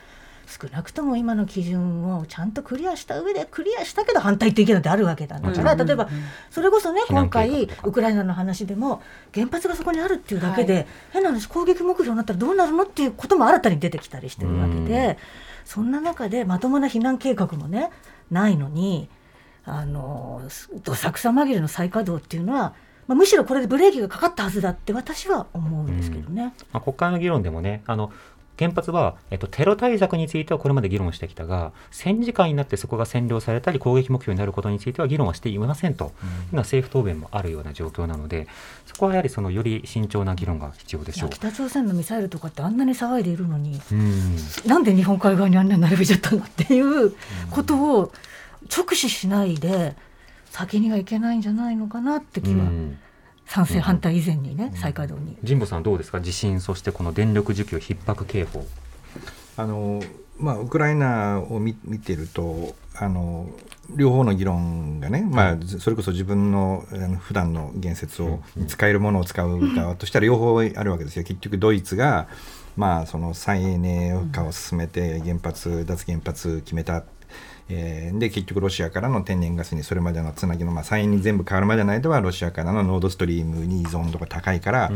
少なくとも今の基準をちゃんとクリアした上でクリアしたけど反対って意見だってあるわけだから、例えばそれこそね今回ウクライナの話でも原発がそこにあるっていうだけで、変な話攻撃目標になったらどうなるのっていうことも新たに出てきたりしてるわけで、そんな中でまともな避難計画もねないのにあのどさくさ紛れの再稼働っていうのは、まあ、むしろこれでブレーキがかかったはずだって私は思うんですけどね。まあ、国会の議論でもねあの原発は、えっと、テロ対策についてはこれまで議論してきたが、戦時下になってそこが占領されたり、攻撃目標になることについては議論はしていませんと。いうような政府答弁もあるような状況なので、そこはやはりそのより慎重な議論が必要でしょう。北朝鮮のミサイルとかってあんなに騒いでいるのに、うん。なんで日本海側にあんなに並べちゃったのっていうことを直視しないで、先にはいけないんじゃないのかなって気は、うん賛成、反対以前にね、再稼働に。神保さんどうですか？地震そしてこの電力需給逼迫警報。あのまあ、ウクライナを見見てるとあの両方の議論がね、まあ、それこそ自分のあの普段の言説を使えるものを使う側としたら両方あるわけですよ。結局ドイツが、まあ、その再エネ化を進めて原発脱原発決めた。えーで結局ロシアからの天然ガスにそれまでのつなぎの、まあ、再エネに全部変わるまでの間はロシアからのノードストリームに依存度が高いから、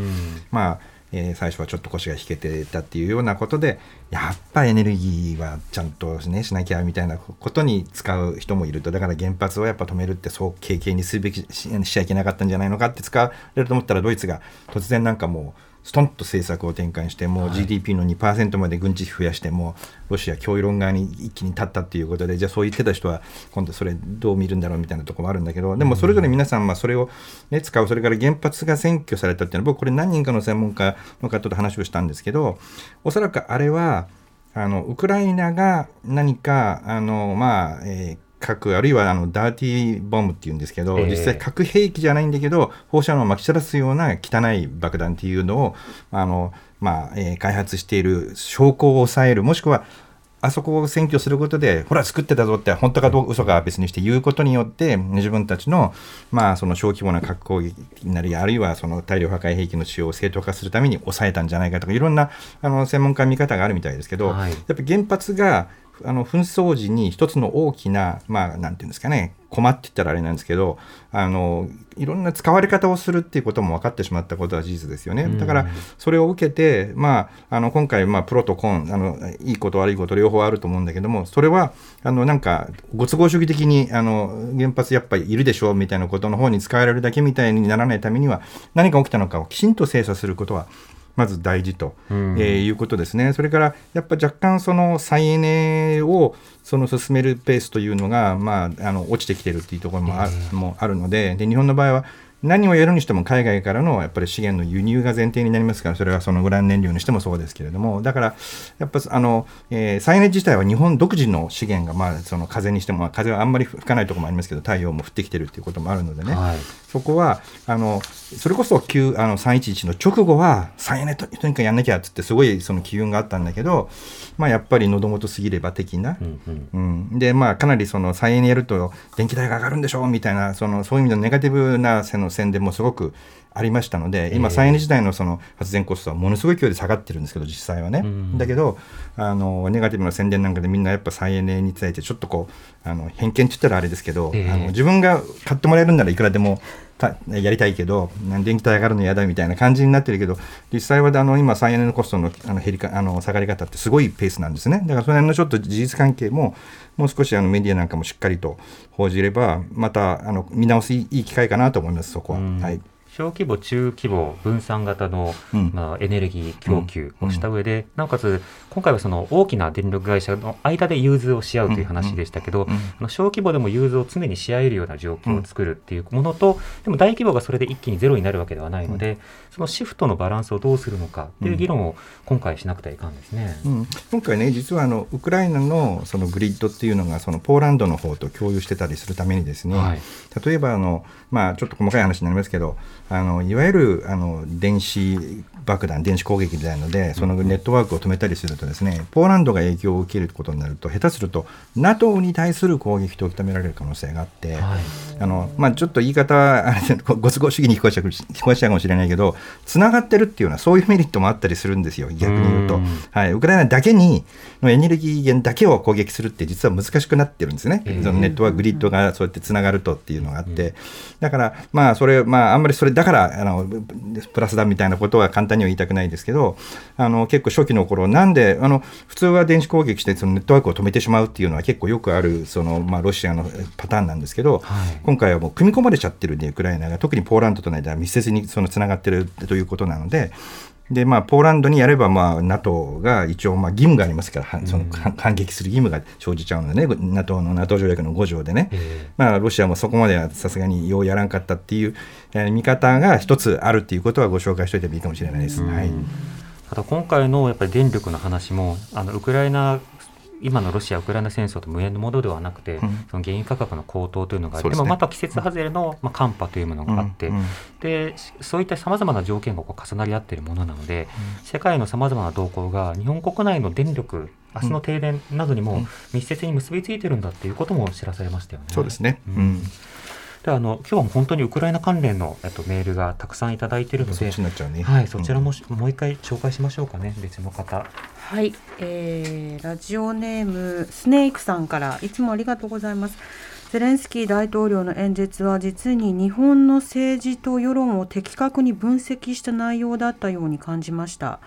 まあえー最初はちょっと腰が引けてたっていうようなことでやっぱエネルギーはちゃんと、ね、しなきゃみたいなことに使う人もいると。だから原発をやっぱ止めるってそう経験にするべきししちゃいけなかったんじゃないのかって使われると思ったらドイツが突然なんかもうストンと政策を転換してもう GDP の2%まで軍事費増やしてもロシア脅威論側に一気に立ったっていうことでじゃあそう言ってた人は今度それどう見るんだろうみたいなところもあるんだけどでもそれぞれ皆さんまあそれを、ね、使うそれから原発が占拠されたっていうのは僕これ何人かの専門家の方と話をしたんですけどおそらくあれはあのウクライナが何かあのまあ、えー核あるいはあのダーティーボムっていうんですけど、ええ。実際核兵器じゃないんだけど放射能をまき散らすような汚い爆弾っていうのをあの、まあえー開発している証拠を抑える。もしくはあそこを占拠することで、ほら、作ってたぞって、本当かどう嘘かは別にして言うことによって、自分たちの、まあ、その小規模な核攻撃なり、あるいはその大量破壊兵器の使用を正当化するために抑えたんじゃないかとか、いろんなあの専門家の見方があるみたいですけど、はい。やっぱ原発が、あの紛争時に一つの大きな、まあ、なんていうんですかね、困って言ったらあれなんですけど、あのいろんな使われ方をするっていうことも分かってしまったことは事実ですよね。だから、それを受けて、まあ、あの今回、まあ、プロとコンあの、いいこと悪いこと両方あると思うんだけども、それはあのなんか、ご都合主義的にあの原発やっぱりいるでしょうみたいなことの方に使われるだけみたいにならないためには、何が起きたのかをきちんと精査することは、まず大事と、うんえーいうことですね。それからやっぱ若干その再エネをその進めるペースというのが、まあ、あの落ちてきてるっていうところもあ,、もあるのでで日本の場合は何をやるにしても海外からのやっぱり資源の輸入が前提になりますからそれはそのウラン燃料にしてもそうですけれどもだからやっぱあの、えー再エネ自体は日本独自の資源が、まあ、その風にしても風はあんまり吹かないところもありますけど太陽も降ってきてるっていうこともあるのでね、はい。そこはあのそれこそ9あの311の直後は再エネととにかくやんなきゃっつってすごいその機運があったんだけど、まあ、やっぱり喉元すぎれば的な、うんうん。うん、でまあかなりその再エネやると電気代が上がるんでしょうみたいなそのそういう意味のネガティブな線の宣伝もすごくありましたので今再エネ自体のその発電コストはものすごい勢いで下がってるんですけど実際はね、ん。だけどあのネガティブな宣伝なんかでみんなやっぱ再エネについてちょっとこうあの偏見って言ったらあれですけど、ええ。あの自分が買ってもらえるんならいくらでもたやりたいけど電気代上がるの嫌だみたいな感じになってるけど実際はあの今再エネのコストのあの減りかあの下がり方ってすごいペースなんですね。だからその辺のちょっと事実関係ももう少しあのメディアなんかもしっかりと報じればまたあの見直すいいい機会かなと思いますそこは、うん。はい小規模、中規模、分散型の、うん。まあ、エネルギー供給をした上で、なおかつ、今回はその大きな電力会社の間で融通をし合うという話でしたけど、小規模でも融通を常にし合えるような状況を作るっていうものと、でも大規模がそれで一気にゼロになるわけではないので、そのシフトのバランスをどうするのかっていう議論を今回しなくてはいかんですね。うん、今回ね、実はあのウクライナのそのグリッドっていうのがそのポーランドの方と共有してたりするためにですね、はい。例えばあの、まあ、ちょっと細かい話になりますけど、あのいわゆるあの電子爆弾、電子攻撃みたいなので、そのネットワークを止めたりするとですね、ポーランドが影響を受けることになると、下手すると NATO に対する攻撃と認められる可能性があって、はい。あのまあ、ちょっと言い方、ごご都合主義に聞こえちゃうかもしれないけど、つながってるっていうのは、そういうメリットもあったりするんですよ、逆に言うと。うん。はい、ウクライナだけにのエネルギー源だけを攻撃するって、実は難しくなってるんですね、ええそのネットワーク、グリッドがそうやってつながるとっていうのがあって、だから、まあ、それ、まあ、あんまりそれだからあのプラスだみたいなことは簡単には言いたくないですけど、あの結構初期の頃なんであの普通は電子攻撃して、そのネットワークを止めてしまうっていうのは結構よくある、そのまあ、ロシアのパターンなんですけど、はい。今回はもう組み込まれちゃってるんで、ウクライナが、特にポーランドとの間は密接にそのつながってるということなので、でまあ、ポーランドにやれば、まあ、NATO が一応、まあ、義務がありますから、はその反反撃する義務が生じちゃうのでね、NATO の NATO 条約の5条でね、えまあ、ロシアもそこまではさすがにようやらんかったっていう、えー見方が一つあるっていうことはご紹介しておいてもいいかもしれないです。はい。ただ今回のやっぱり電力の話もあのウクライナ今のロシア・ウクライナ戦争と無縁のものではなくて、うん。その原油価格の高騰というのがあって、そうでもまた季節外れの、まあ、寒波というものがあって、うんうんでしそういったさまざまな条件がこう重なり合っているものなので、世界のさまざまな動向が日本国内の電力明日の停電などにも密接に結びついてるんだっていうことも知らされましたよね。そうですね、ううんんであの今日はもう本当にウクライナ関連の、えっと、メールがたくさんいただいているのでね。はい、そちらもし、もう一回紹介しましょうかね、別の方。はい、えーラジオネームスネークさんからいつもありがとうございます。ゼレンスキー大統領の演説は実に日本の政治と世論を的確に分析した内容だったように感じました。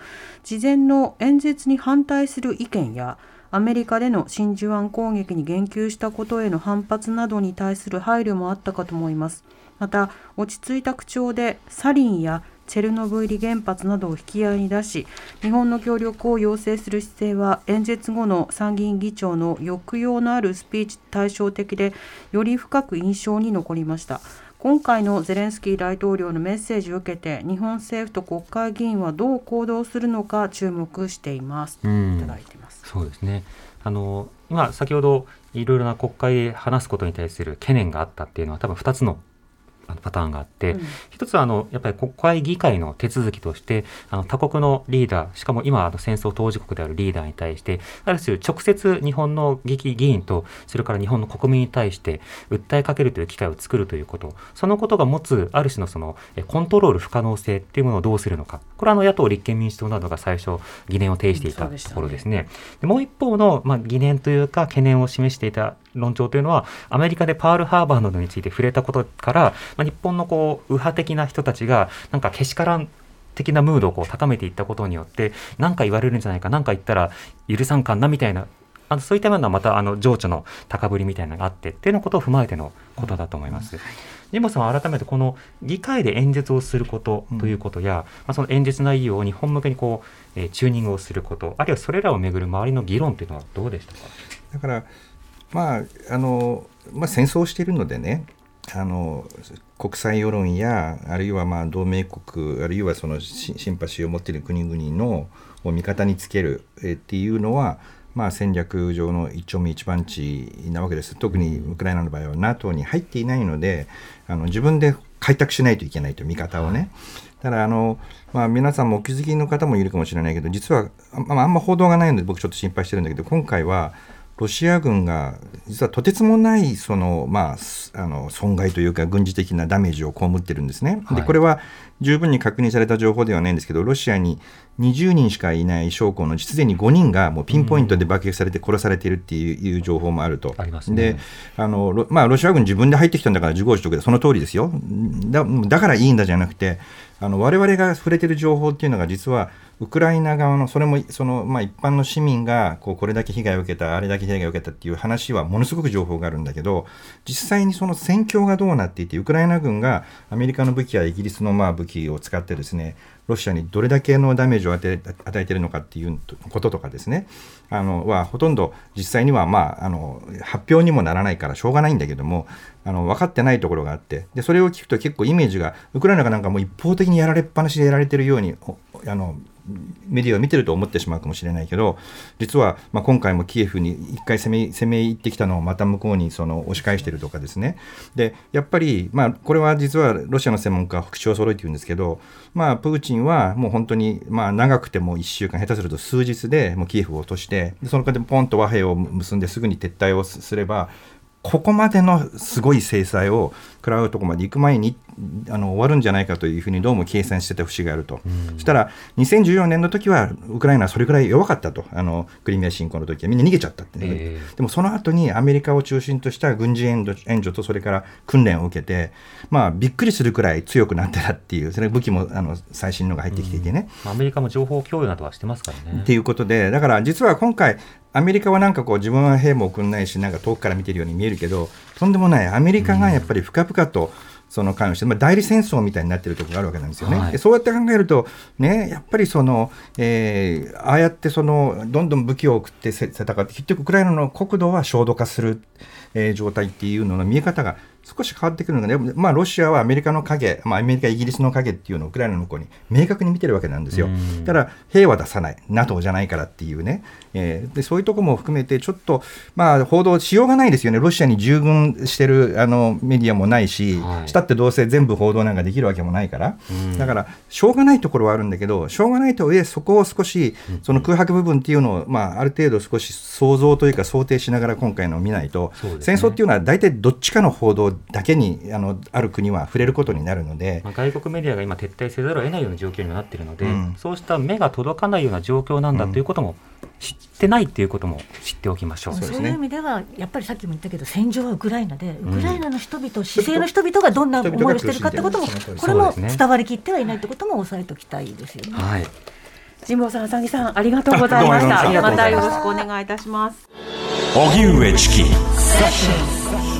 事前の演説に反対する意見やアメリカでの真珠湾攻撃に言及したことへの反発などに対する配慮もあったかと思います。また落ち着いた口調でサリンやチェルノブイリ原発などを引き合いに出し日本の協力を要請する姿勢は演説後の参議院議長の抑揚のあるスピーチ対照的でより深く印象に残りました。今回のゼレンスキー大統領のメッセージを受けて日本政府と国会議員はどう行動するのか注目しています、うん。いただいていますそうですね。あの、今、先ほど、いろいろな国会で話すことに対する懸念があったっていうのは、多分2つのあのパターンがあって、うん。一つはあのやっぱり国会議会の手続きとしてあの他国のリーダーしかも今あの戦争当事国であるリーダーに対してある種直接日本の議議員とそれから日本の国民に対して訴えかけるという機会を作るということ。そのことが持つある種のそのえコントロール不可能性っていうものをどうするのか。これはあの野党立憲民主党などが最初疑念を呈していたところですね。でもう一方の、まあ、疑念というか懸念を示していた論調というのはアメリカでパールハーバーなどについて触れたことから、まあ、日本のこう右派的な人たちがなんかけしからん的なムードをこう高めていったことによって何か言われるんじゃないか何か言ったら許さんかんなみたいなあのそういったようなまたあの情緒の高ぶりみたいなのがあってっていうようなことを踏まえてのことだと思います。神保さんは改めてこの議会で演説をすることということや、まあ、その演説内容を日本向けにこう、えーチューニングをすることあるいはそれらをめぐる周りの議論というのはどうでしたか？だから、まああのまあ、戦争しているのでねあの国際世論やあるいはまあ同盟国あるいはそのシンパシーを持っている国々のを味方につけるえっていうのは、まあ、戦略上の一丁目一番地なわけです特にウクライナの場合は NATO に入っていないのであの自分で開拓しないといけないという見方をね。ただあの、まあ、皆さんもお気づきの方もいるかもしれないけど実はあ,、まあ、あんま報道がないので僕ちょっと心配してるんだけど今回はロシア軍が実はとてつもないその、まあ、すあの損害というか軍事的なダメージを被ってるんですね。はいでこれは十分に確認された情報ではないんですけどロシアに20人しかいない将校のうちすでに5人がもうピンポイントで爆撃されて殺されているっていう情報もあると。ありますねであのロ,、まあ、ロシア軍自分で入ってきたんだから自業自得でその通りですよだだからいいんだじゃなくてあの我々が触れてる情報っていうのが実はウクライナ側のそれもその、まあ、一般の市民がこうこれだけ被害を受けたあれだけ被害を受けたっていう話はものすごく情報があるんだけど実際にその戦況がどうなっていてウクライナ軍がアメリカの武器やイギリスのまあ武器を使ってですねロシアにどれだけのダメージを与えているのかっていうこととかですね。あのはほとんど実際には、まあ、あの発表にもならないからしょうがないんだけどもあの分かってないところがあってでそれを聞くと結構イメージがウクライナがなんかもう一方的にやられっぱなしでやられてるようにあのメディアを見てると思ってしまうかもしれないけど実は、まあ、今回もキエフに一回攻め攻め入ってきたのをまた向こうにその押し返してるとかですね。でやっぱり、まあ、これは実はロシアの専門家は口を揃えて言うんですけど、まあ、プーチンはもう本当に、まあ、長くても1週間下手すると数日でもうキエフを落としてその間でポンと和平を結んですぐに撤退をすればここまでのすごい制裁を食らうとこまで行く前にあの終わるんじゃないかというふうにどうも計算してた節があると、そしたら2014年の時はウクライナはそれぐらい弱かったと。あのクリミア侵攻の時は。みんな逃げちゃったって、ね。ええ。でもその後にアメリカを中心とした軍事援助援助とそれから訓練を受けて、まあ、びっくりするくらい強くなってたっていうそれ武器もあの最新のが入ってきていてね、アメリカも情報共有などはしてますからね。って。いうことで、だから実は今回、アメリカはなんかこう自分は兵も送んないし、なんか遠くから見てるように見えるけど、とんでもない、アメリカがやっぱり深々とその関与して、まあ、代理戦争みたいになってるところがあるわけなんですよね。はい。でそうやって考えると、ね、やっぱりその、えーああやってそのどんどん武器を送ってせ戦って、結局、ウクライナの国土は焦土化する、えー状態っていうのの見え方が少し変わってくるのがね、まあ、ロシアはアメリカの影、まあ、アメリカ、イギリスの影っていうのをウクライナの向こうに明確に見てるわけなんですよ。うん。だから兵は出さない、NATO じゃないからっていうね、えーでそういうところも含めて、ちょっと、まあ、報道しようがないですよね、ロシアに従軍してるあのメディアもないし、はい。したってどうせ全部報道なんかできるわけもないから、だから、しょうがないところはあるんだけど、しょうがないとはいえ、そこを少し、その空白部分っていうのを、まあ、ある程度少し想像というか、想定しながら今回のを見ないと、ね。戦争っていうのは大体どっちかの報道だけにあのある国は触れることになるので。まあ、外国メディアが今撤退せざるを得ないような状況にもなっているので、うん。そうした目が届かないような状況なんだということも知ってないということも知っておきましょう。そうですねそういう意味ではやっぱりさっきも言ったけど戦場はウクライナでウクライナの人々、市政の人々がどんな思いをしてるかってこともこれも伝わりきってはいないってことも押さえておきたいですよね。はい辛坊さん、あさぎさん、ありがとうございました。ましたまたよろしくお願いいたします。荻上チキセッション